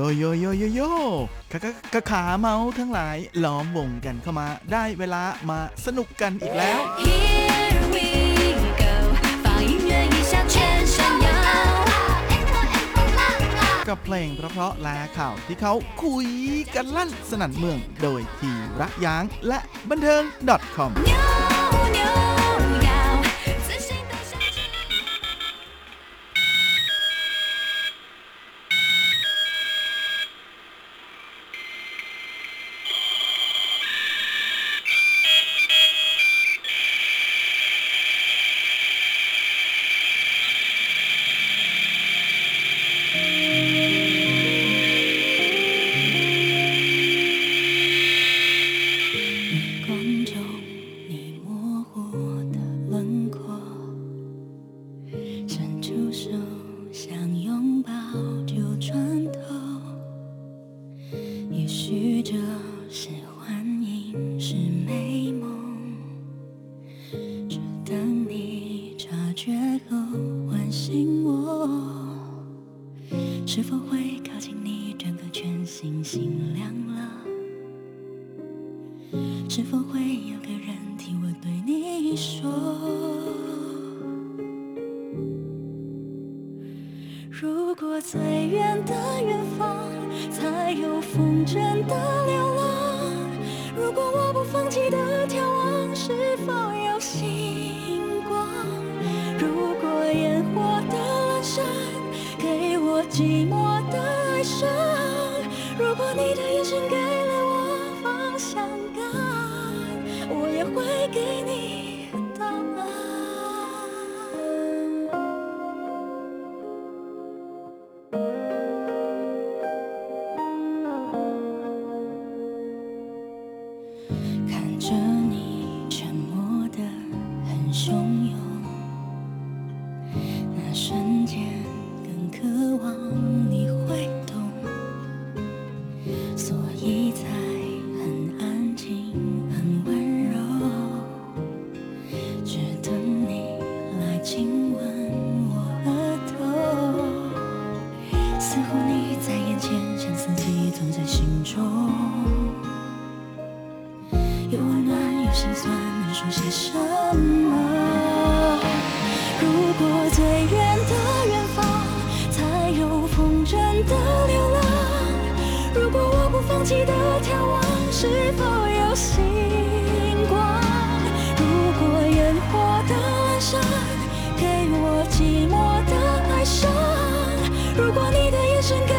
โยโยโยโยขากะกะขาเมาทั้งหลายล้อมวงกันเข้ามาได้เวลามาสนุกกันอีกแล้ว Here we go，放音乐一响全身摇。 กับเพลงเพราะๆและข่าวที่เขาคุยกันลั่นสนั่นเมืองโดยทีระยางและบันเทิง .com 扭扭 如果你的眼神给了我方向感，我也会给你不放弃的眺望，是否有星光？如果烟火的阑珊给我寂寞的哀伤，如果你的眼神给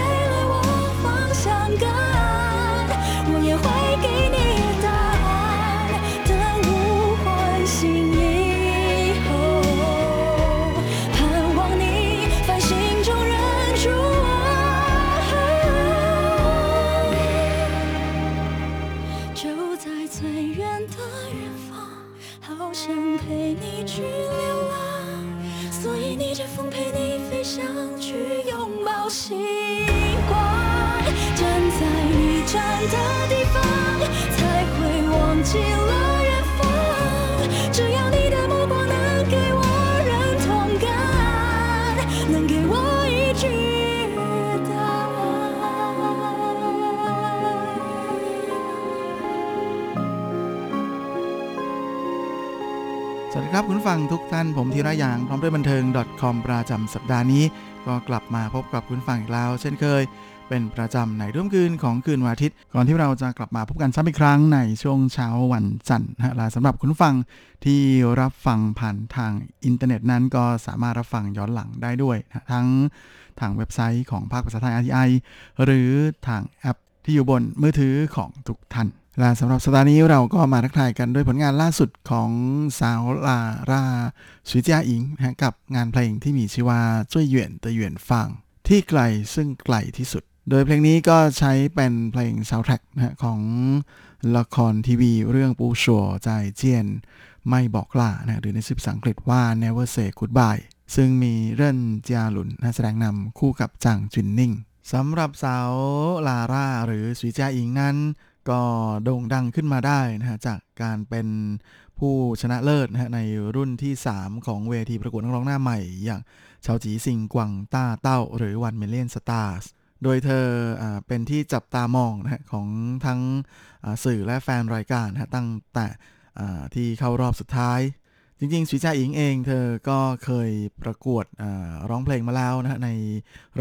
会忘记了远方。只要你的目光能给我认同感，能给我一句答案。 สวัสดีครับคุณผู้ฟังทุกท่านผมธีระยางพร้อมด้วยบันเทิง .com ประจำสัปดาห์นี้ ก็กลับมาพบกับคุณผู้ฟังอีกแล้ว เช่นเคย เป็นประจำในรุ่มคืนของคืนวันอาทิตย์ ก่อนที่เราจะกลับมาพบกันซ้ำอีกครั้งในช่วงเช้าวันจันทร์นะและสำหรับคุณฟังที่รับฟังผ่านทางอินเทอร์เน็ตนั้นก็สามารถรับฟังย้อนหลังได้ด้วยนะทั้งทางเว็บไซต์ของภาคภาษาไทย RTI หรือทางแอปที่อยู่บนมือถือของทุกท่านและสำหรับสัปดาห์นี้เราก็มาทักทายกันด้วยผลงานล่าสุดของสาวลาล่าสวีเจียอิ๋งนะกับงานเพลงที่มีชื่อว่า最遠的遠方ที่ไกลซึ่งไกลที่สุด โดยเพลงนี้ก็ใช้เป็นเพลงซาวด์แทร็กนะของละครทีวีเรื่องปูชัวใจเจียน ไม่บอกล่านะหรือในชื่อภาษาอังกฤษว่า Never Say Goodbye ซึ่งมีเร่นเจียหลุนนักแสดงนำคู่กับจางจุนนิ่งสำหรับสาวลาร่าหรือสุจิยาอิงนั้น ก็โด่งดังขึ้นมาได้นะฮะจากการเป็นผู้ชนะเลิศนะฮะในรุ่นที่ 3 ของเวทีประกวดนักร้องหน้าใหม่ อย่างชาวจีซิงกวังต้าเต้า หรือวันเมเลียนสตาร์ส โดยเธออเป็นที่จับตามองนะฮะของทั้งสื่อและแฟนรายการนะตั้งแต่ที่เข้ารอบสุดท้าย จริงๆสุจาอิงเอง เธอก็เคยประกวดร้องเพลงมาแล้วนะฮะใน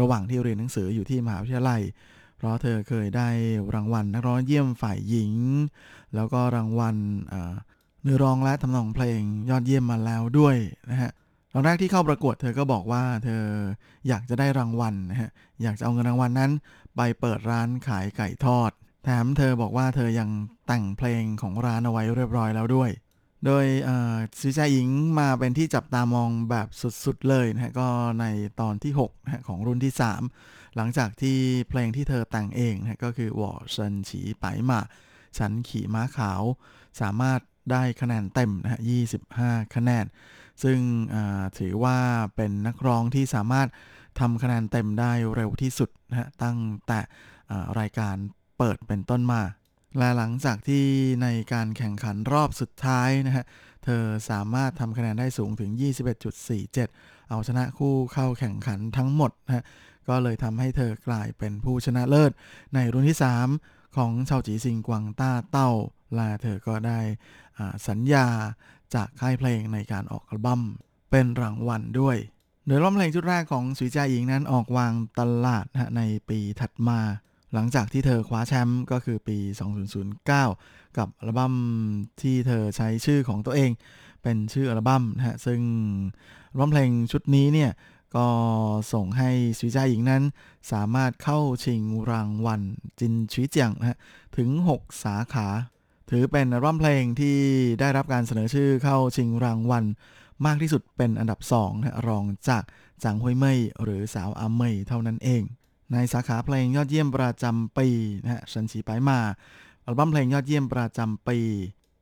ระหว่างที่เรียนหนังสืออยู่ที่มหาวิทยาลัย เพราะเธอเคยได้รางวัลนักร้องเยี่ยมฝ่ายหญิง แล้วก็รางวัลเนื้อร้องและทำนองเพลงยอดเยี่ยมมาแล้วด้วยนะฮะ ตอนแรกที่เข้าประกวดเธอก็บอกว่าเธออยากจะได้รางวัลนะฮะอยากจะเอาเงินรางวัลนั้น ไปเปิดร้านขายไก่ทอด แถมเธอบอกว่าเธอยังแต่งเพลงของร้านเอาไว้เรียบร้อยแล้วด้วย โดยซีจาหญิงมาเป็นที่จับตามองแบบสุดๆเลยนะฮะก็ในตอนที่6นะะของรุ่นที่ 3 หลังจากที่เพลงที่เธอแต่งเองนะฮะก็คือวอเซินฉีไปหมาฉันขี่ม้าขาว สามารถได้คะแนนเต็มนะฮะ25 คะแนน ซึ่งถือว่าเป็นนักร้องที่สามารถทำคะแนนเต็มได้เร็วที่สุดนะฮะตั้งแต่รายการเปิดเป็นต้นมา และหลังจากที่ในการแข่งขันรอบสุดท้ายนะฮะเธอสามารถทำคะแนนได้สูงถึง 21.47 เอาชนะคู่เข้าแข่งขันทั้งหมดนะฮะก็เลยทำให้เธอกลายเป็นผู้ชนะเลิศ ในรุ่นที่ 3 ของชาวจีซิงกวางต้าเต้าและเธอก็ได้สัญญา จากค่ายเพลงในการออกอัลบั้มเป็นรางวัลด้วย โดยร้องเพลงชุดแรกของสุยจาหญิงนั้นออกวางตลาดนะในปีถัดมา หลังจากที่เธอคว้าแชมป์ก็คือปี 2009 กับอัลบั้มที่เธอใช้ชื่อของตัวเอง เป็นชื่ออัลบั้มนะฮะซึ่งร้องเพลงชุดนี้เนี่ยก็ส่งให้สุยจาหญิงนั้น สามารถเข้าชิงรางวัลจินชีเจียงนะฮะถึง 6 สาขา ถือเป็นอัลบั้มเพลงที่ได้รับการเสนอชื่อเข้าชิงรางวัลมากที่สุดเป็นอันดับ2นะฮะรองจากจางฮวยเม่ยหรือสาวอาเมยเท่านั้นเอง ในสาขาเพลงยอดเยี่ยมประจำปีนะฮะชันฉีไปมาอัลบั้มเพลงยอดเยี่ยมประจำปี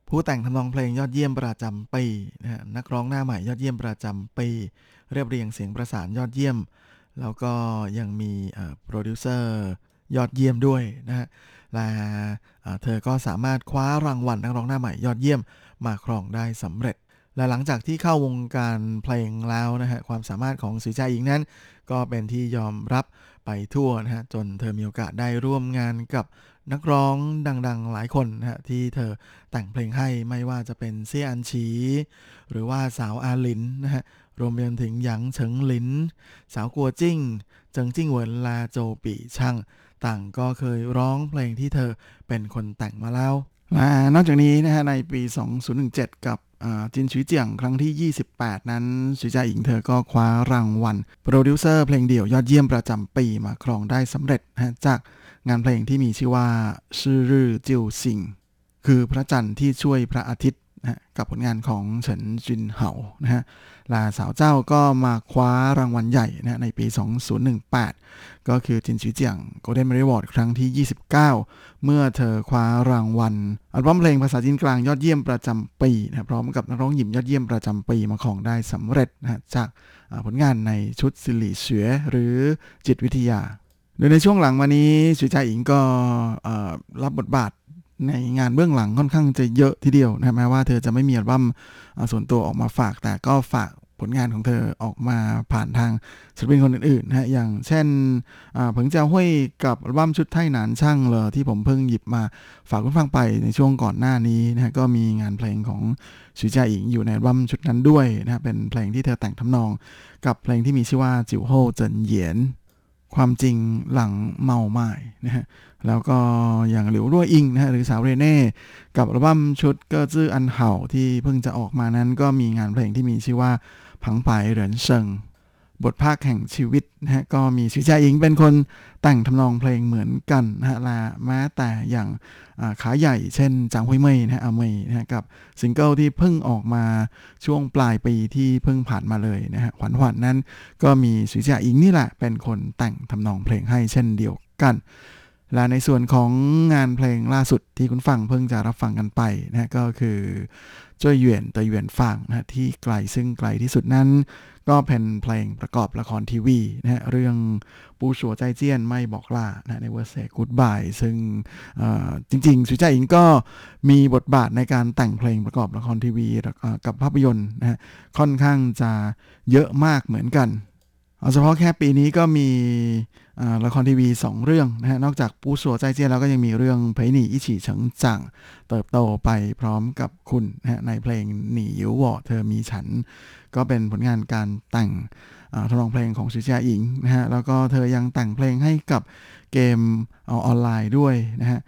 ผู้แต่งทำนองเพลงยอดเยี่ยมประจำปีนะฮะนักร้องหน้าใหม่ยอดเยี่ยมประจำปี เรียบเรียงเสียงประสานยอดเยี่ยม แล้วก็ยังมีโปรดิวเซอร์ยอดเยี่ยมด้วยนะฮะและ เธอก็สามารถคว้ารางวัลนักร้องหน้าใหม่ยอดเยี่ยมมาครองได้สำเร็จ และหลังจากที่เข้าวงการเพลงแล้วนะฮะความสามารถของสีจาหญิงนั้น ก็เป็นที่ยอมรับไปทั่วนะฮะจนเธอมีโอกาสได้ร่วมงานกับนักร้องดังๆหลายคนนะฮะที่เธอแต่งเพลงให้ไม่ว่าจะเป็นเซี่ยอันฉีหรือว่าสาวอาลินนะฮะรวมไปถึงหยางเฉิงหลิน สาวกัวจิ้งเจิงจิ้งเหวินลาโจปีช่าง ต่างก็เคยร้องเพลงที่เธอเป็นคนแต่งมาแล้วนอกจากนี้นะฮะในปี 2017 กับจินชุยเจียงครั้งที่ 28 นั้นสุจาอิงเธอก็คว้ารางวัลโปรดิวเซอร์เพลงเดี่ยวยอดเยี่ยมประจำปีมาครองได้สำเร็จนะจากงานเพลงที่มีชื่อว่าชื่อรื่อจิวซิงคือพระจันทร์ที่ช่วยพระอาทิตย์ นะกับผลงานของเฉินจินเหานะฮะลาสาวเจ้าก็มาคว้ารางวัลใหญ่นะในปี 2018 ก็คือจินชุยเจียง Golden Merit Award ครั้งที่ 29 เมื่อเธอคว้ารางวัลอัลบั้มเพลงภาษาจีนกลางยอดเยี่ยมประจำปีนะพร้อมกับนักร้องหญิงยอดเยี่ยมประจำปีมาของได้สำเร็จนะจากผลงานในชุดสิริเฉวยหรือจิตวิทยาโดยในช่วงหลังมานี้สุจาอิงก็รับบทบาท ในงานเบื้องหลังค่อนข้างจะเยอะทีเดียวนะแม้ว่าเธอจะไม่มีอัลบั้มอ่าส่วนตัวออกมาฝาก แต่ก็ฝากผลงานของเธอออกมาผ่านทางศิลปินคนอื่นๆนะฮะอย่างเช่นเผิงเจ้าห้วยกับอัลบั้มชุดไทหนานช่างเลยที่ผมเพิ่งหยิบมาฝากคุณฟังไปในช่วงก่อนหน้านี้นะฮะก็มีงานเพลงของสุจาอิงอยู่ในอัลบั้มชุดนั้นด้วยนะฮะเป็นเพลงที่เธอแต่งทำนอง กับเพลงที่มีชื่อว่าจิ๋วโฮเจินเหยียนความจริงหลังเมาไม้นะฮะ แล้วก็อย่างหลิวรั่วอิงนะฮะหรือสาวเรเน่กับอัลบั้มชุดเกอจื้ออันเห่าที่เพิ่งจะออกมานั้นก็มีงานเพลงที่มีชื่อว่าผังไปเหรินเซิงบทภาคแห่งชีวิตนะฮะก็มีชิจาอิงเป็นคนแต่งทำนองเพลงเหมือนกันนะฮะและแม้แต่อย่างาขาใหญ่เช่นจางฮุยเมยนะฮะอาเมยนะฮะกับซิงเกิลที่เพิ่งออกมาช่วงปลายปีที่เพิ่งผ่านมาเลยนะฮะหวันหวันนั้นก็มีสุจาอิงนี่แหละเป็นคนแต่งทำนองเพลงให้เช่นเดียวกัน และในส่วนของงานเพลงล่าสุดที่คุณฟังเพิ่งจะรับฟังกันไปนะก็คือจ้วยเหวียนเตยเหวียนฟังนะที่ไกลซึ่งไกลที่สุดนั้น ก็เป็นเพลงประกอบละครทีวีนะฮะเรื่องปูชัวใจเจียนไม่บอกลานะในเวอร์เซกูดบายซึ่งจริงๆ สุจาอิงก็มีบทบาทในการแต่งเพลงประกอบละครทีวีก็กับภาพยนตร์นะฮะค่อนข้างจะเยอะมากเหมือนกัน เอาเฉพาะแค่ปีนี้ก็มีละครทีวี 2 เรื่องนะฮะ นอกจากปูสัวใจเจียแล้วก็ยังมีเรื่องเพยหนีอิฉีเฉิงจังเติบโตไปพร้อมกับคุณนะฮะในเพลงหนียิววอเธอมีฉัน ก็เป็นผลงานการแต่งทำนองเพลงของชิเจียอิงนะฮะ แล้วก็เธอยังแต่งเพลงให้กับเกมเอออนไลน์ด้วยนะฮะ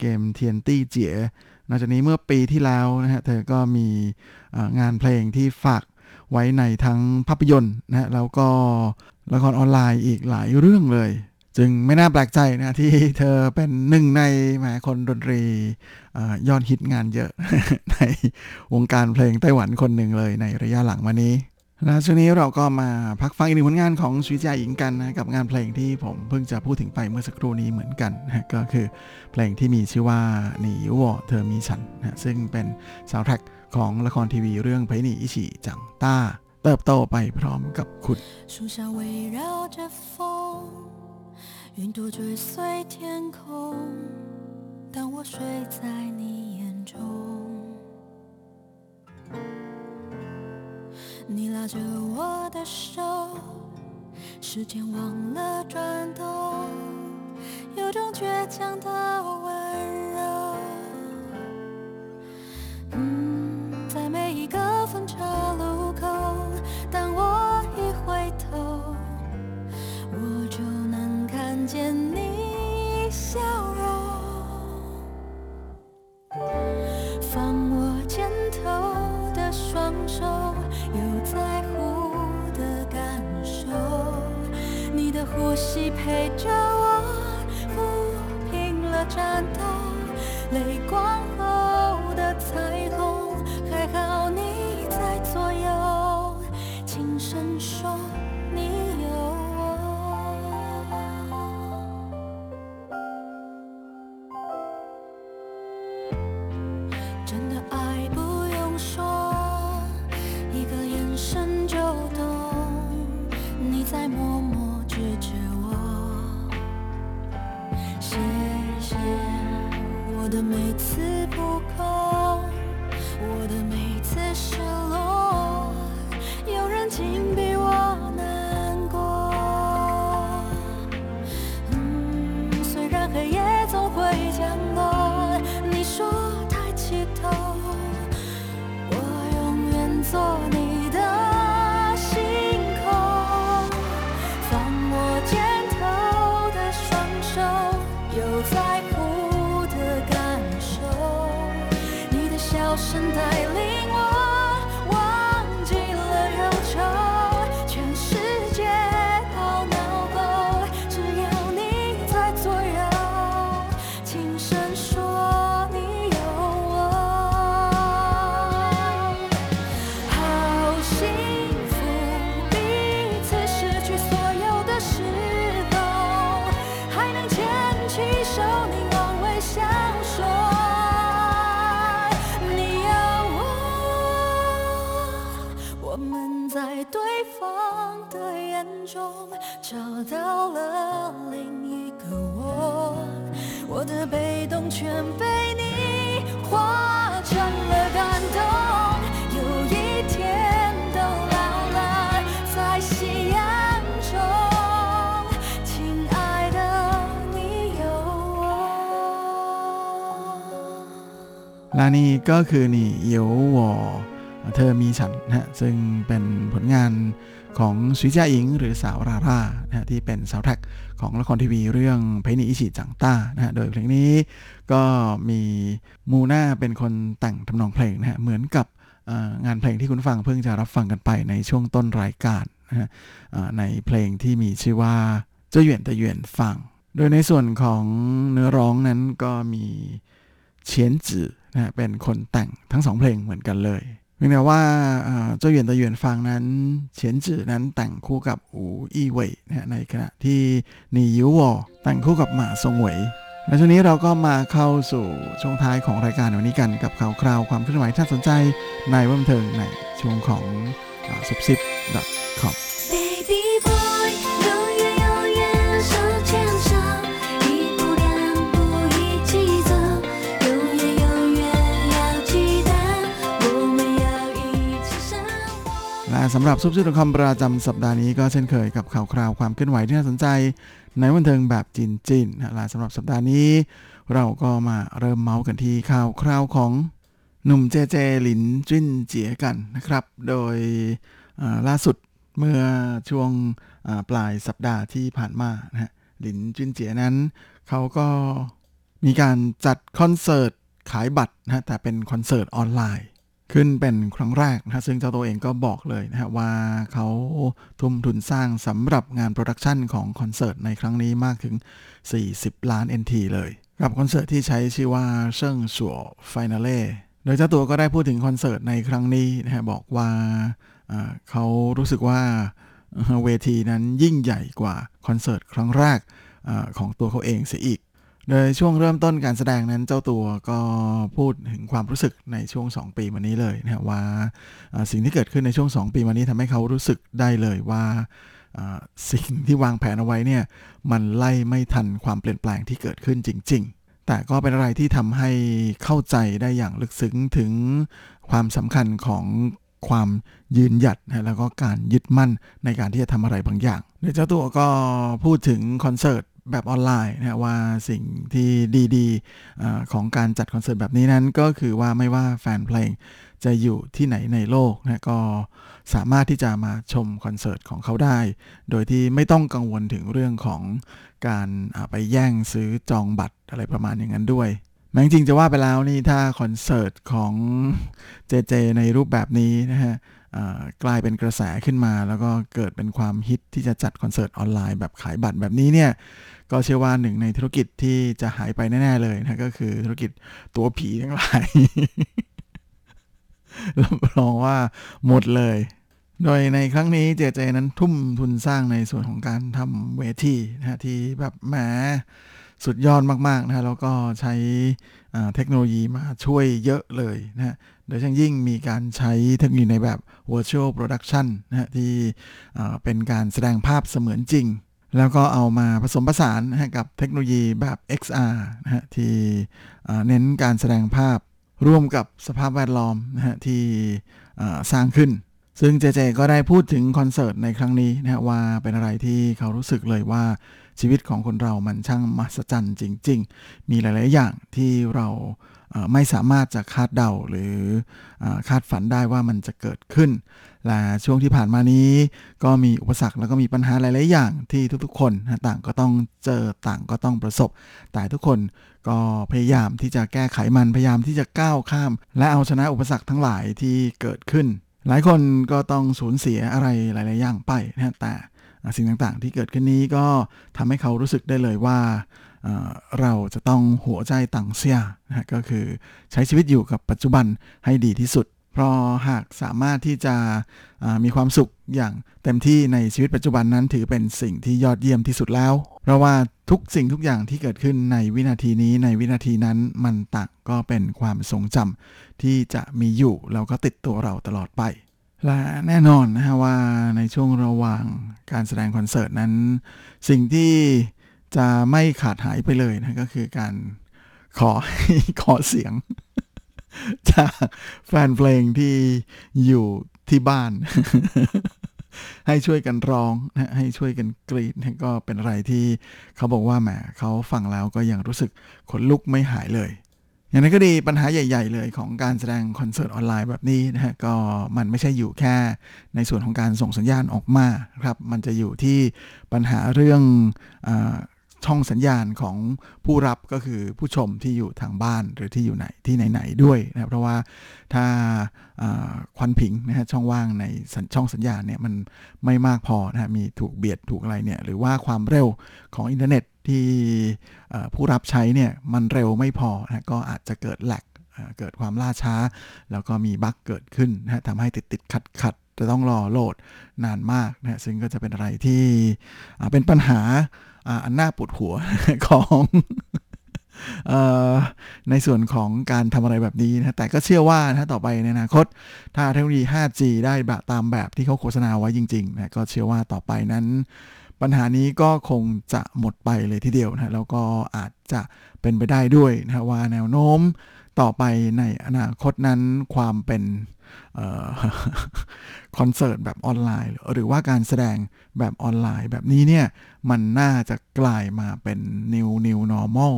เกมเทียนตี้เจียนอกจากนี้เมื่อปีที่แล้วนะฮะเธอก็มีงานเพลงที่ฝาก ไว้ในทั้งภาพยนตร์นะแล้วก็ละครออนไลน์อีกหลายเรื่องเลย จึงไม่น่าแปลกใจนะที่เธอเป็นหนึ่งในแหมคนดนตรียอดฮิตงานเยอะ ในวงการเพลงไต้หวันคนหนึ่งเลยในระยะหลังมานี้แล้วช่วงนี้เราก็มาพักฟังอีกหนึ่งผลงานของชีวิตจาหญิงกันนะกับงานเพลงที่ผมเพิ่งจะพูดถึงไปเมื่อสักครู่นี้เหมือนกันนะก็คือเพลงที่มีชื่อว่าหนีวอเธอมีฉันนะซึ่งเป็นซาวด์แทร็ก ของละครทีวีเรื่องเพยหนีอิชิจังต้า เติบโตไปพร้อมกับคุณ 树下围绕着风，云朵追随天空。当我睡在你眼中，你拉着我的手，时间忘了转动，有种倔强的 และนี่ก็คือ你有我 เธอมีฉันนะฮะซึ่งเป็นผลงานของสุจิยาอิง หรือสาวราร่านะฮะที่เป็นซาวแท็กของละครทีวีเรื่อง陪你一起长大นะฮะโดยเพลงนี้ก็มีมูน่าเป็นคนแต่งทำนองเพลงนะฮะเหมือนกับงานเพลงที่คุณฟังเพิ่งจะรับฟังกันไปในช่วงต้นรายการนะฮะในเพลงที่มีชื่อว่าเจ้าเหวียนตะเหวียนฟัง โดยในส่วนของเนื้อร้องนั้นก็มีเฉียนจื่อ นะเป็นคนแต่งทั้งสองเพลงเหมือนกันเลยเพียงแต่ว่าเจ้าเหวียนตะเหวียนฟังนั้นเฉียนจื่อนั้นแต่งคู่กับอูอี้เว่ยนะในขณะที่นียิววอแต่งคู่กับหมาซงเหวยและช่วงนี้เราก็มาเข้าสู่ช่วงท้ายของรายการวันนี้กันกับข่าวคราวความเคลื่อนไหวที่น่าสนใจในวันบันเทิงในช่วงของซุปซิป .com Baby boy， สำหรับซุปซิลคอมประจำสัปดาห์นี้ก็เช่นเคยกับข่าวคราวความเคลื่อนไหวที่น่าสนใจ ในวันเทิงแบบจีนจีนนะสำหรับสัปดาห์นี้ เราก็มาเริ่มเมาส์กันที่ข่าวคราวของหนุ่มเจเจหลินจิ้นเจียกันนะครับ โดยล่าสุดเมื่อช่วงปลายสัปดาห์ที่ผ่านมานะฮะหลินจิ้นเจียนั้น เขาก็มีการจัดคอนเสิร์ตขายบัตรนะแต่เป็นคอนเสิร์ตออนไลน์ ขึ้นเป็นครั้งแรกนะฮะซึ่งเจ้าตัวเองก็บอกเลยนะฮะว่าเขาทุ่มทุนสร้างสำหรับงาน production ของคอนเสิร์ตในครั้งนี้มากถึง 40 ล้าน NT เลยกับคอนเสิร์ตที่ใช้ชื่อว่าเชิ่งสัวไฟนาเล่โดยเจ้าตัวก็ได้พูดถึงคอนเสิร์ตในครั้งนี้นะฮะบอกว่าเขารู้สึกว่าเวทีนั้นยิ่งใหญ่กว่าคอนเสิร์ตครั้งแรกอของตัวเขาเองเสียอีก โดยช่วงเริ่มต้นการแสดงนั้นเจ้าตัวก็พูดถึงความรู้สึกในช่วง 2 ปีมานี้เลยนะว่าอ่าสิ่งที่เกิดขึ้นในช่วง 2 ปีมานี้ทำให้เขารู้สึกได้เลยว่าสิ่งที่วางแผนเอาไว้เนี่ยมันไล่ไม่ทันความเปลี่ยนแปลงที่เกิดขึ้นจริง ๆ แต่ก็เป็นอะไรที่ทำให้เข้าใจได้อย่างลึกซึ้งถึงความสำคัญของความยืนหยัดนะแล้วก็การยึดมั่นในการที่จะทำอะไรบางอย่างโดยเจ้าตัวก็พูดถึงคอนเสิร์ต แบบออนไลน์นะว่าสิ่งที่ดีๆของการจัดคอนเสิร์ตแบบนี้นั้นก็คือว่าไม่ว่าแฟนเพลงจะอยู่ที่ไหนในโลกนะก็สามารถที่จะมาชมคอนเสิร์ตของเขาได้ โดยที่ไม่ต้องกังวลถึงเรื่องของการไปแย่งซื้อจองบัตรอะไรประมาณอย่างนั้นด้วยแม้จริงจะว่าไปแล้วนี่ถ้าคอนเสิร์ตของเจเจในรูปแบบนี้นะฮะกลายเป็นกระแสขึ้นมาแล้วก็เกิดเป็นความฮิตที่จะจัดคอนเสิร์ตออนไลน์แบบขายบัตรแบบนี้เนี่ย ก็เชื่อว่าหนึ่งในธุรกิจที่จะหายไปแน่ ๆ เลยนะก็คือธุรกิจตัวผีทั้งหลายรับรองว่าหมดเลย โดยในครั้งนี้เจเจนั้นทุ่มทุนสร้างในส่วนของการทำเวทีนะฮะที่แบบแหมสุดยอดมากๆนะฮะแล้วก็ใช้เทคโนโลยีมาช่วยเยอะเลยนะฮะโดยเฉพาะยิ่งมีการใช้เทคโนโลยีในแบบ virtual production นะฮะที่เป็นการแสดงภาพเสมือนจริง แล้วก็เอามาผสมผสานนะฮะกับเทคโนโลยีแบบ XR นะฮะที่เน้นการแสดงภาพร่วมกับสภาพแวดล้อมนะฮะที่สร้างขึ้น ซึ่งเจเจก็ได้พูดถึงคอนเสิร์ตในครั้งนี้นะฮะว่าเป็นอะไรที่เขารู้สึกเลยว่าชีวิตของคนเรามันช่างมหัศจรรย์จริง ๆ มีหลาย ๆ อย่างที่เรา ไม่สามารถจะคาดเดาหรือคาดฝันได้ว่ามันจะเกิดขึ้น และช่วงที่ผ่านมานี้ก็มีอุปสรรคแล้วก็มีปัญหาหลาย ๆ อย่างที่ทุกๆ คนต่างก็ต้องเจอต่างก็ต้องประสบ แต่ทุกคนก็พยายามที่จะแก้ไขมันพยายามที่จะก้าวข้าม และเอาชนะอุปสรรคทั้งหลายที่เกิดขึ้น หลายคนก็ต้องสูญเสียอะไรหลาย ๆ อย่างไปนะฮะแต่สิ่งต่าง ๆ ที่เกิดขึ้นนี้ก็ทำให้เขารู้สึกได้เลยว่า เราจะต้องหัวใจต่างเสียนะก็คือใช้ชีวิตอยู่กับปัจจุบันให้ดีที่สุด เพราะหากสามารถที่จะมีความสุขอย่างเต็มที่ในชีวิตปัจจุบันนั้นถือเป็นสิ่งที่ยอดเยี่ยมที่สุดแล้ว เพราะว่าทุกสิ่งทุกอย่างที่เกิดขึ้นในวินาทีนี้ในวินาทีนั้นมันต่างก็เป็นความทรงจำที่จะมีอยู่แล้วก็ติดตัวเราตลอดไปและแน่นอนนะฮะว่าในช่วงระหว่างการแสดงคอนเสิร์ตนั้น สิ่งที่ จะไม่ขาดหายไปเลยนะก็คือการขอขอเสียง จากแฟนเพลงที่อยู่ที่บ้าน ให้ช่วยกันร้องนะให้ช่วยกันกรีดนะก็เป็นอะไรที่เขาบอกว่าแหมเขาฟังแล้วก็ยังรู้สึกขนลุกไม่หายเลย อย่างนั้นก็ดีปัญหาใหญ่ ๆ เลยของการแสดงคอนเสิร์ตออนไลน์แบบนี้นะฮะก็มันไม่ใช่อยู่แค่ในส่วนของการส่งสัญญาณออกมาครับ มันจะอยู่ที่ปัญหาเรื่องอ ช่องสัญญาณของผู้รับก็คือผู้ชมที่อยู่ทางบ้านหรือที่อยู่ไหนที่ไหนๆด้วยนะครับเพราะว่าถ้าควันผิงนะฮะช่องว่างในช่องสัญญาณเนี่ยมันไม่มากพอนะฮะมีถูกเบียดถูกอะไรเนี่ยหรือว่าความเร็วของอินเทอร์เน็ตที่ผู้รับใช้เนี่ยมันเร็วไม่พอนะฮะก็อาจจะเกิดแหลกเกิดความล่าช้า แล้วก็มีบั๊กเกิดขึ้นนะฮะทำให้ติดติดขัดขัดจะต้องรอโหลดนานมากนะฮะซึ่งก็จะเป็นอะไรที่เป็นปัญหา อันน่าปวดหัวของอในส่วนของการทำอะไรแบบนี้นะแต่ก็เชื่อว่านะต่อไปในอนาคต ถ้าเทคโนโลยี 5G ได้แบบตามแบบที่เขาโฆษณาไว้จริงๆนะก็เชื่อว่าต่อไปนั้น ปัญหานี้ก็คงจะหมดไปเลยทีเดียวนะแล้วก็อาจจะเป็นไปได้ด้วยนะว่าแนวโน้ม ต่อไปในอนาคตนั้นความเป็นออคอนเสิร์ตแบบออนไลน์ หรือว่าการแสดงแบบออนไลน์ แบบนี้เนี่ยมันน่าจะกลายมาเป็น new new normal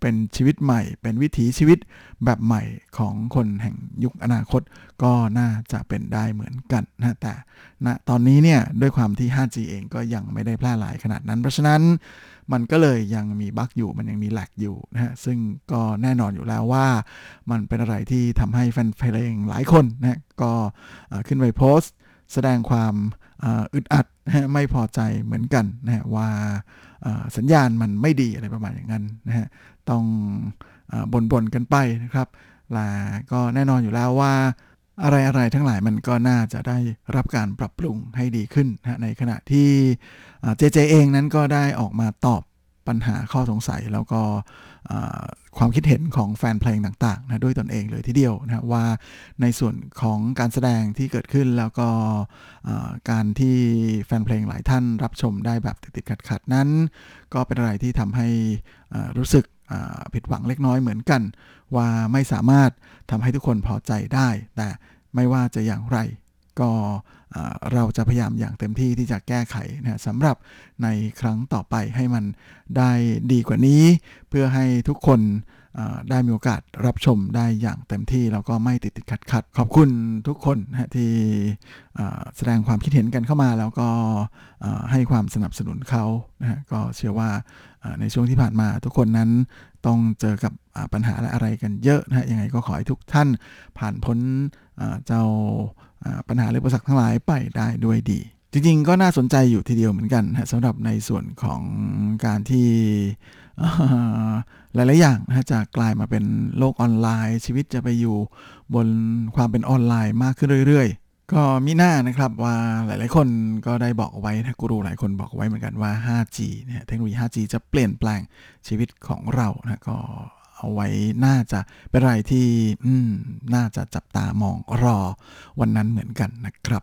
เป็นชีวิตใหม่ เป็นวิถีชีวิตแบบใหม่ของคนแห่งยุคอนาคต ก็น่าจะเป็นได้เหมือนกันนะแต่ณตอนนี้เนี่ยด้วยความที่ 5G เองก็ยังไม่ได้แพร่หลายขนาดนั้นเพราะฉะนั้น มันก็เลยยังมีบั๊กอยู่มันยังมีแหลกอยู่นะฮะซึ่งก็แน่นอนอยู่แล้วว่า มันเป็นอะไรที่ทำให้แฟนเพลงหลายคนนะก็ขึ้นไปโพสต์ แสดงความอึดอัดนะไม่พอใจเหมือนกันนะว่าสัญญาณมันไม่ดีอะไรประมาณอย่างนั้นนะฮะต้องบ่นๆกันไปนะครับและก็แน่นอนอยู่แล้วว่า อะไรอะไรทั้งหลายมันก็น่าจะได้รับการปรับปรุงให้ดีขึ้นนะในขณะที่เจเจเองนั้นก็ได้ออกมาตอบปัญหาข้อสงสัยแล้วก็ความคิดเห็นของแฟนเพลงต่างๆนะด้วยตนเองเลยทีเดียวนะว่าในส่วนของการแสดงที่เกิดขึ้นแล้วก็การที่แฟนเพลงหลายท่านรับชมได้แบบติดๆขัดๆนั้น ก็เป็นอะไรที่ทำให้รู้สึก ผิดหวังเล็กน้อยเหมือนกัน ว่าไม่สามารถทำให้ทุกคนพอใจได้ แต่ไม่ว่าจะอย่างไร ก็เราจะพยายามอย่างเต็มที่ที่จะแก้ไขนะสำหรับในครั้งต่อไปให้มันได้ดีกว่านี้ เพื่อให้ทุกคน ได้มีโอกาสรับชมได้อย่างเต็มที่แล้วก็ไม่ติดติดขัดขัดขอบคุณทุกคนนะที่แสดงความคิดเห็นกันเข้ามา แล้วก็ให้ความสนับสนุนเขานะก็เชื่อว่าในช่วงที่ผ่านมาทุกคนนั้นต้องเจอกับปัญหาและอะไรกันเยอะนะฮะยังไงก็ขอให้ทุกท่านผ่านพ้นเจ้าปัญหาหรืออุปสรรคทั้งหลายไปได้ด้วยดี จริงๆ ก็น่าสนใจอยู่ทีเดียวเหมือนกันนะสำหรับในส่วนของการที่หลายๆอย่างนะจะกลายมาเป็นโลกออนไลน์ ชีวิตจะไปอยู่บนความเป็นออนไลน์มากขึ้นเรื่อยๆ ก็มีหน้านะครับว่าหลายๆคนก็ได้บอกไว้นะกูรูหลายคนบอกไว้เหมือนกันว่า 5G เนี่ยเทคโนโลยี 5G จะเปลี่ยนแปลงชีวิตของเรานะก็เอาไว้น่าจะเป็นอะไรที่น่าจะจับตามองรอวันนั้นเหมือนกันนะครับ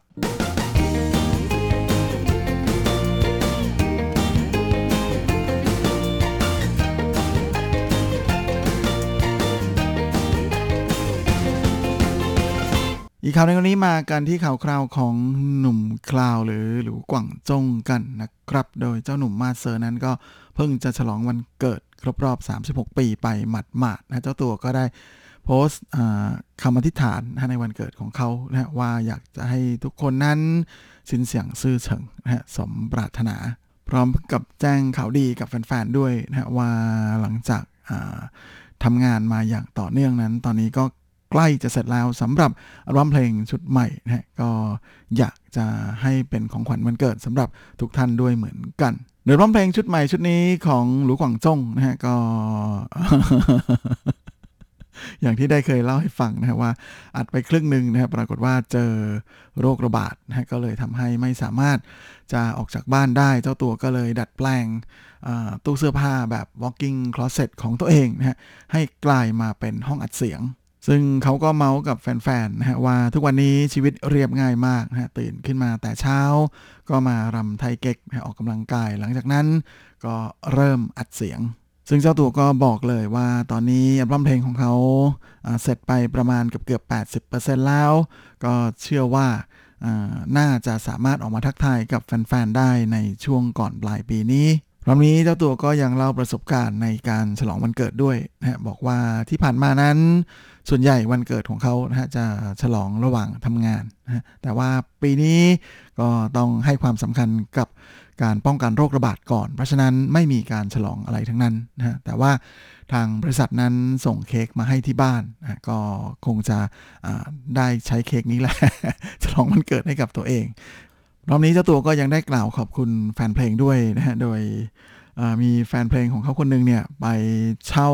อีกข่าวในวันนี้มากันที่ข่าวคราวของหนุ่มคลาวหรือหรือกว่างจงกันนะครับ โดยเจ้าหนุ่มมาเซอร์นั้นก็เพิ่งจะฉลองวันเกิดครบรอบ 36 ปีไปหมัดหมาดนะเจ้าตัวก็ได้โพสต์คำอธิษฐานในวันเกิดของเขานะว่าอยากจะให้ทุกคนนั้นสินเสียงซื่อเฉิงนะสมปรารถนา พร้อมกับแจ้งข่าวดีกับแฟนๆด้วยนะว่าหลังจากทำงานมาอย่างต่อเนื่องนั้น ตอนนี้ก็ ใกล้จะเสร็จแล้วสำหรับอัลบั้มเพลงชุดใหม่นะก็อยากจะให้เป็นของขวัญวันเกิดสำหรับทุกท่านด้วยเหมือนกันโดยอัลบั้มเพลงชุดใหม่ชุดนี้ของหลูกวางจงนะฮะก็ อย่างที่ได้เคยเล่าให้ฟังนะฮะว่า อัดไปครึ่งหนึ่งนะครับปรากฏว่าเจอโรคระบาดนะฮะก็เลยทำให้ไม่สามารถจะออกจากบ้านได้ เจ้าตัวก็เลยดัดแปลงตู้เสื้อผ้าแบบ walking closet ของตัวเองนะฮะให้กลายมาเป็นห้องอัดเสียง ซึ่งเขาก็เมาส์กับแฟนๆนะฮะว่าทุกวันนี้ชีวิตเรียบง่ายมากนะฮะตื่นขึ้นมาแต่เช้า ก็มารำไทยเก๊กนะออกกำลังกาย หลังจากนั้นก็เริ่มอัดเสียง ซึ่งเจ้าตัวก็บอกเลยว่าตอนนี้อัลบั้มเพลงของเขาเสร็จไปประมาณเกือบเกือบ80%แล้ว ก็เชื่อว่าน่าจะสามารถออกมาทักทายกับแฟนๆได้ในช่วงก่อนปลายปีนี้พร้อมนี้เจ้าตัวก็ยังเล่าประสบการณ์ในการฉลองวันเกิดด้วยนะบอกว่าที่ผ่านมานั้น ส่วนใหญ่วันเกิดของเขานะฮะจะฉลองระหว่างทำงานนะฮะแต่ว่าปีนี้ก็ต้องให้ความสำคัญกับการป้องกันโรคระบาดก่อน เพราะฉะนั้นไม่มีการฉลองอะไรทั้งนั้นนะฮะแต่ว่าทางบริษัทนั้นส่งเค้กมาให้ที่บ้านนะก็คงจะได้ใช้เค้กนี้แหละฉลองวันเกิดให้กับตัวเองรอบนี้เจ้าตัวก็ยังได้กล่าวขอบคุณแฟนเพลงด้วยนะฮะโดยมีแฟนเพลงของเขาคนนึงเนี่ยไปเช่า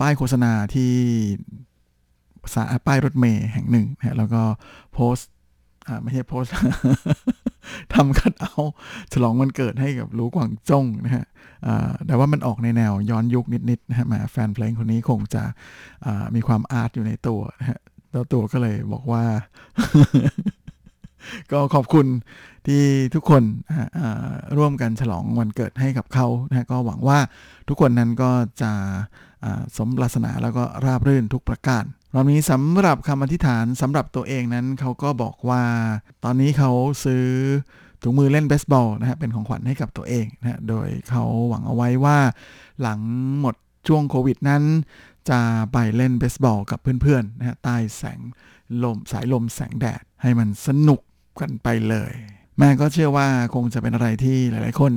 ป้ายโฆษณาที่สาป้ายรถเมย์แห่งหนึ่งนะแล้วก็โพสไม่ใช่โพสทำคัดเอาฉลองวันเกิดให้กับรู้กวางจงนะฮะแต่ว่ามันออกในแนวย้อนยุคนิดๆนะฮะแฟนเพลงคนนี้คงจะมีความอาร์ตอยู่ในตัวนะฮะแล้วตัวก็เลยบอกว่า ก็ขอบคุณที่ทุกคนร่วมกันฉลองวันเกิดให้กับเขานะฮะก็หวังว่าทุกคนนั้นก็จะสมปรารถนาแล้วก็ราบรื่นทุกประการรอบนี้สำหรับคำอธิษฐานสำหรับตัวเองนั้นเขาก็บอกว่า ตอนนี้เขาซื้อถุงมือเล่นเบสบอลนะฮะเป็นของขวัญให้กับตัวเองนะฮะโดยเขาหวังเอาไว้ว่าหลังหมดช่วงโควิดนั้น จะไปเล่นเบสบอลกับเพื่อนๆนะฮะใต้แสงลมสายลมแสงแดดให้มันสนุก กันไปเลย แม่ก็เชื่อว่าคงจะเป็นอะไรที่หลาย ๆ คน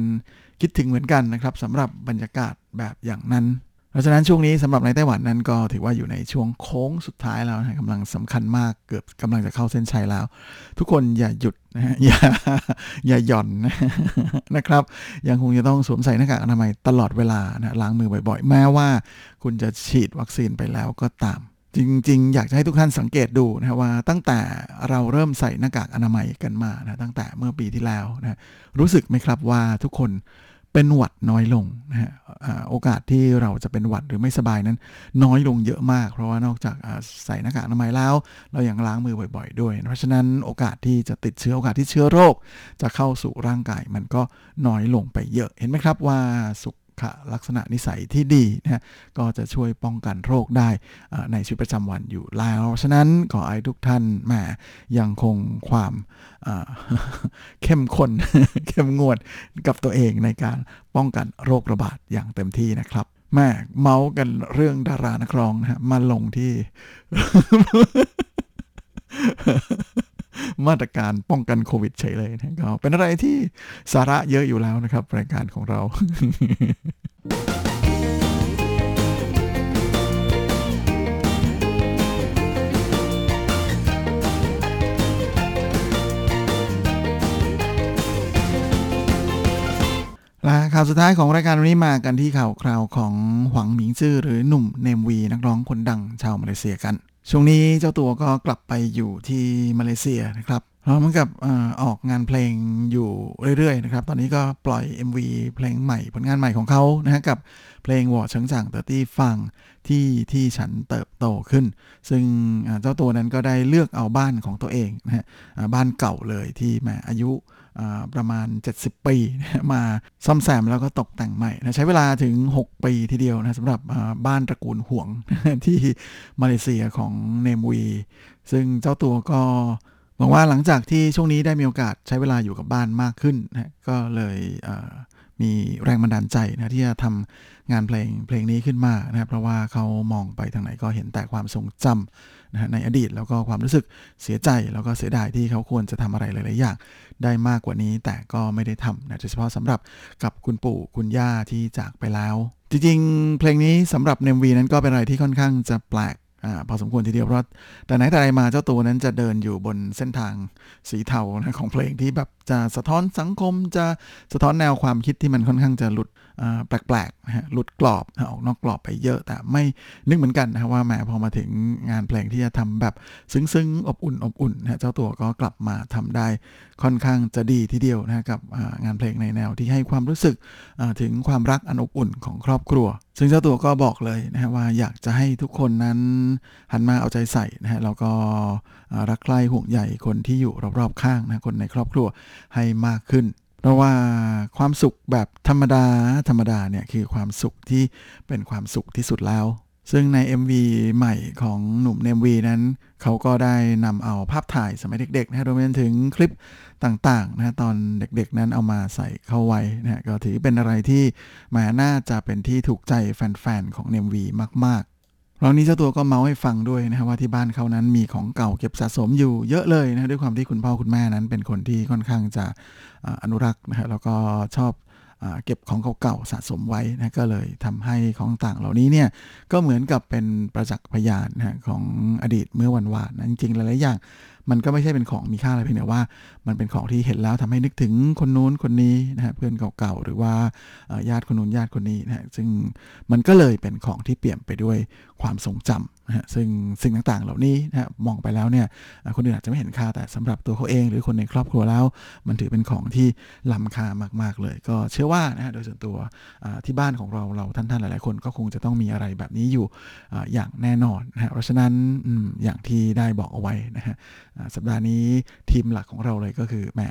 คิดถึงเหมือนกันนะครับสำหรับบรรยากาศแบบอย่างนั้น เพราะฉะนั้นช่วงนี้สำหรับในไต้หวันนั้นก็ถือว่าอยู่ในช่วงโค้งสุดท้ายแล้วนะกำลังสำคัญมากเกือบกำลังจะเข้าเส้นชัยแล้ว ทุกคนอย่าหยุดนะฮะอย่าอย่าหย่อนนะนะครับ ยังคงจะต้องสวมใส่หน้ากากอนามัยตลอดเวลานะล้างมือบ่อย ๆ แม้ว่า คุณจะฉีดวัคซีนไปแล้วก็ตาม จริง ๆ อยากจะให้ทุกท่านสังเกตดูนะว่าตั้งแต่เราเริ่มใส่หน้ากากอนามัยกันมานะตั้งแต่เมื่อปีที่แล้วนะรู้สึกไหมครับว่าทุกคนเป็นหวัดน้อยลงนะฮะโอกาสที่เราจะเป็นหวัดหรือไม่สบายนั้น น้อยลงเยอะมาก เพราะว่านอกจากใส่หน้ากากอนามัยแล้ว เรายังล้างมือบ่อย ๆ ด้วย เพราะฉะนั้นโอกาสที่จะติดเชื้อโอกาสที่เชื้อโรค จะเข้าสู่ร่างกายมันก็น้อยลงไปเยอะเห็นไหมครับว่าสุข ลักษณะนิสัยที่ดีนะก็จะช่วยป้องกันโรคได้ในชีวิตประจำวันอยู่แล้ว ฉะนั้นขอให้ทุกท่านแหมยังคงความเข้มข้นเข้มงวดกับตัวเองในการป้องกันโรคระบาดอย่างเต็มที่นะครับแม่เมาส์กันเรื่องดารานักร้องนะฮะมาลงที่ มาตรการป้องกันโควิดเฉยเลยนะก็เป็นอะไรที่สาระเยอะอยู่แล้วนะครับ รายการของเราและข่าวสุดท้ายของรายการวันนี้มากันที่ข่าวคราวของหวังหมิงซื่อหรือหนุ่มเนมวีนักร้องคนดังชาวมาเลเซียกัน ช่วงนี้เจ้าตัวก็กลับไปอยู่ที่มาเลเซียนะครับ พร้อมกับออกงานเพลงอยู่เรื่อยๆนะครับ ตอนนี้ก็ปล่อย MV เพลงใหม่ผลงานใหม่ของเขานะฮะกับเพลง我成长的地方 ที่ที่ฉันเติบโตขึ้น ซึ่งเจ้าตัวนั้นก็ได้เลือกเอาบ้านของตัวเองนะฮะบ้านเก่าเลยที่แหมอายุประมาณ 70 ปีนะมาซ่อมแซมแล้วก็ตกแต่งใหม่นะใช้เวลาถึง 6 ปีทีเดียวนะสำหรับบ้านตระกูลห่วงที่มาเลเซียของเนมวี ซึ่งเจ้าตัวก็ บอกว่าหลังจากที่ช่วงนี้ได้มีโอกาสใช้เวลาอยู่กับบ้านมากขึ้นนะก็เลยเมีแรงบันดาลใจนะที่จะทำงานเพลงเพลงนี้ขึ้นมานะเพราะว่าเขามองไปทางไหนก็เห็นแต่ความทรงจำนะในอดีตแล้วก็ความรู้สึกเสียใจแล้วก็เสียดายที่เขาควรจะทำอะไรหลายๆอย่างได้มากกว่านี้แต่ก็ไม่ได้ทำนะโดยเฉพาะสำหรับกับคุณปู่คุณย่าที่จากไปแล้ว จริงๆ เพลงนี้สำหรับเนมวีนั้นก็เป็นอะไรที่ค่อนข้างจะแปลก อาพอสมควรทีเดียวเพราะแต่ไหนแต่ไรมาเจ้าตัวนั้นจะเดินอยู่บนเส้นทางสีเทานะของเพลงที่แบบจะสะท้อนสังคมจะสะท้อนแนวความคิดที่มันค่อนข้างจะหลุด แปลกๆนะฮะหลุดกรอบออกนอกกรอบไปเยอะแต่ไม่นึกเหมือนกันนะว่าแหมพอมาถึงงานเพลงที่จะทำแบบซึ้งๆ อบอุ่นอบอุ่นนะเจ้าตัวก็กลับมาทำได้ค่อนข้างจะดีทีเดียวนะกับงานเพลงในแนวที่ให้ความรู้สึกถึงความรักอันอบอุ่นของครอบครัว ซึ่งเจ้าตัวก็บอกเลยนะฮะว่าอยากจะให้ทุกคนนั้นหันมาเอาใจใส่นะฮะแล้วก็รักใคร่ห่วงใยคนที่อยู่รอบๆข้างนะคนในครอบครัวให้มากขึ้น เพราะว่าความสุขแบบธรรมดาธรรมดาเนี่ยคือความสุขที่เป็นความสุขที่สุดแล้ว ซึ่งใน MV ใหม่ของหนุ่มเนมวีนั้น เขาก็ได้นำเอาภาพถ่ายสมัยเด็กๆนะรวมไปถึงคลิปต่างๆนะฮะตอนเด็กๆนั้นเอามาใส่เข้าไว้นะฮะก็ถือเป็นอะไรที่แหมาน่าจะเป็นที่ถูกใจแฟนๆของเนมวีมากๆ ครั้งนี้เจ้าตัวก็เมาให้ฟังด้วยนะครับว่าที่บ้านเขานั้นมีของเก่าเก็บสะสมอยู่เยอะเลยนะด้วยความที่คุณพ่อคุณแม่นั้นเป็นคนที่ค่อนข้างจะอนุรักษ์นะฮะแล้วก็ชอบอเก็บของเก่าๆสะสมไว้นะก็เลยทำให้ของต่างเหล่านี้เนี่ยก็เหมือนกับเป็นประจักษ์พยานนะของอดีตเมื่อวันวานนะจริงๆหลายๆอย่าง มันก็ไม่ใช่เป็นของมีค่าอะไรเพียงแต่ว่า มันเป็นของที่เห็นแล้วทำให้นึกถึงคนนู้นคนนี้นะฮะเพื่อนเก่าๆหรือว่าญาติคนนู้นญาติคนนี้นะฮะซึ่งมันก็เลยเป็นของที่เปลี่ยมไปด้วยความทรงจำนะฮะซึ่งสิ่งต่างๆ เหล่านี้นะฮะมองไปแล้วเนี่ยคนอื่นอาจจะไม่เห็นค่าแต่สำหรับตัวเขาเอง หรือคนในครอบครัวแล้ว มันถือเป็นของที่ล้ำค่ามากๆเลย ก็เชื่อว่านะฮะโดยส่วนตัวที่บ้านของเราเราท่านๆหลายๆคนก็คงจะต้องมีอะไรแบบนี้อยู่อย่างแน่นอนนะฮะเพราะฉะนั้นอย่างที่ได้บอกเอาไว้นะฮะสัปดาห์นี้ทีมหลักของเราเลยก็คือแหม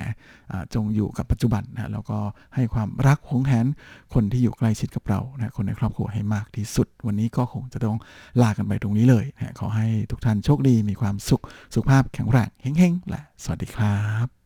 จงอยู่กับปัจจุบันนะแล้วก็ให้ความรักหวงแหนคนที่อยู่ใกล้ชิดกับเรานะคนในครอบครัวให้มากที่สุด วันนี้ก็คงจะต้องลากันไปตรงนี้เลยนะขอให้ทุกท่านโชคดีมีความสุขสุขภาพแข็งแรงเฮ้งๆและสวัสดีครับ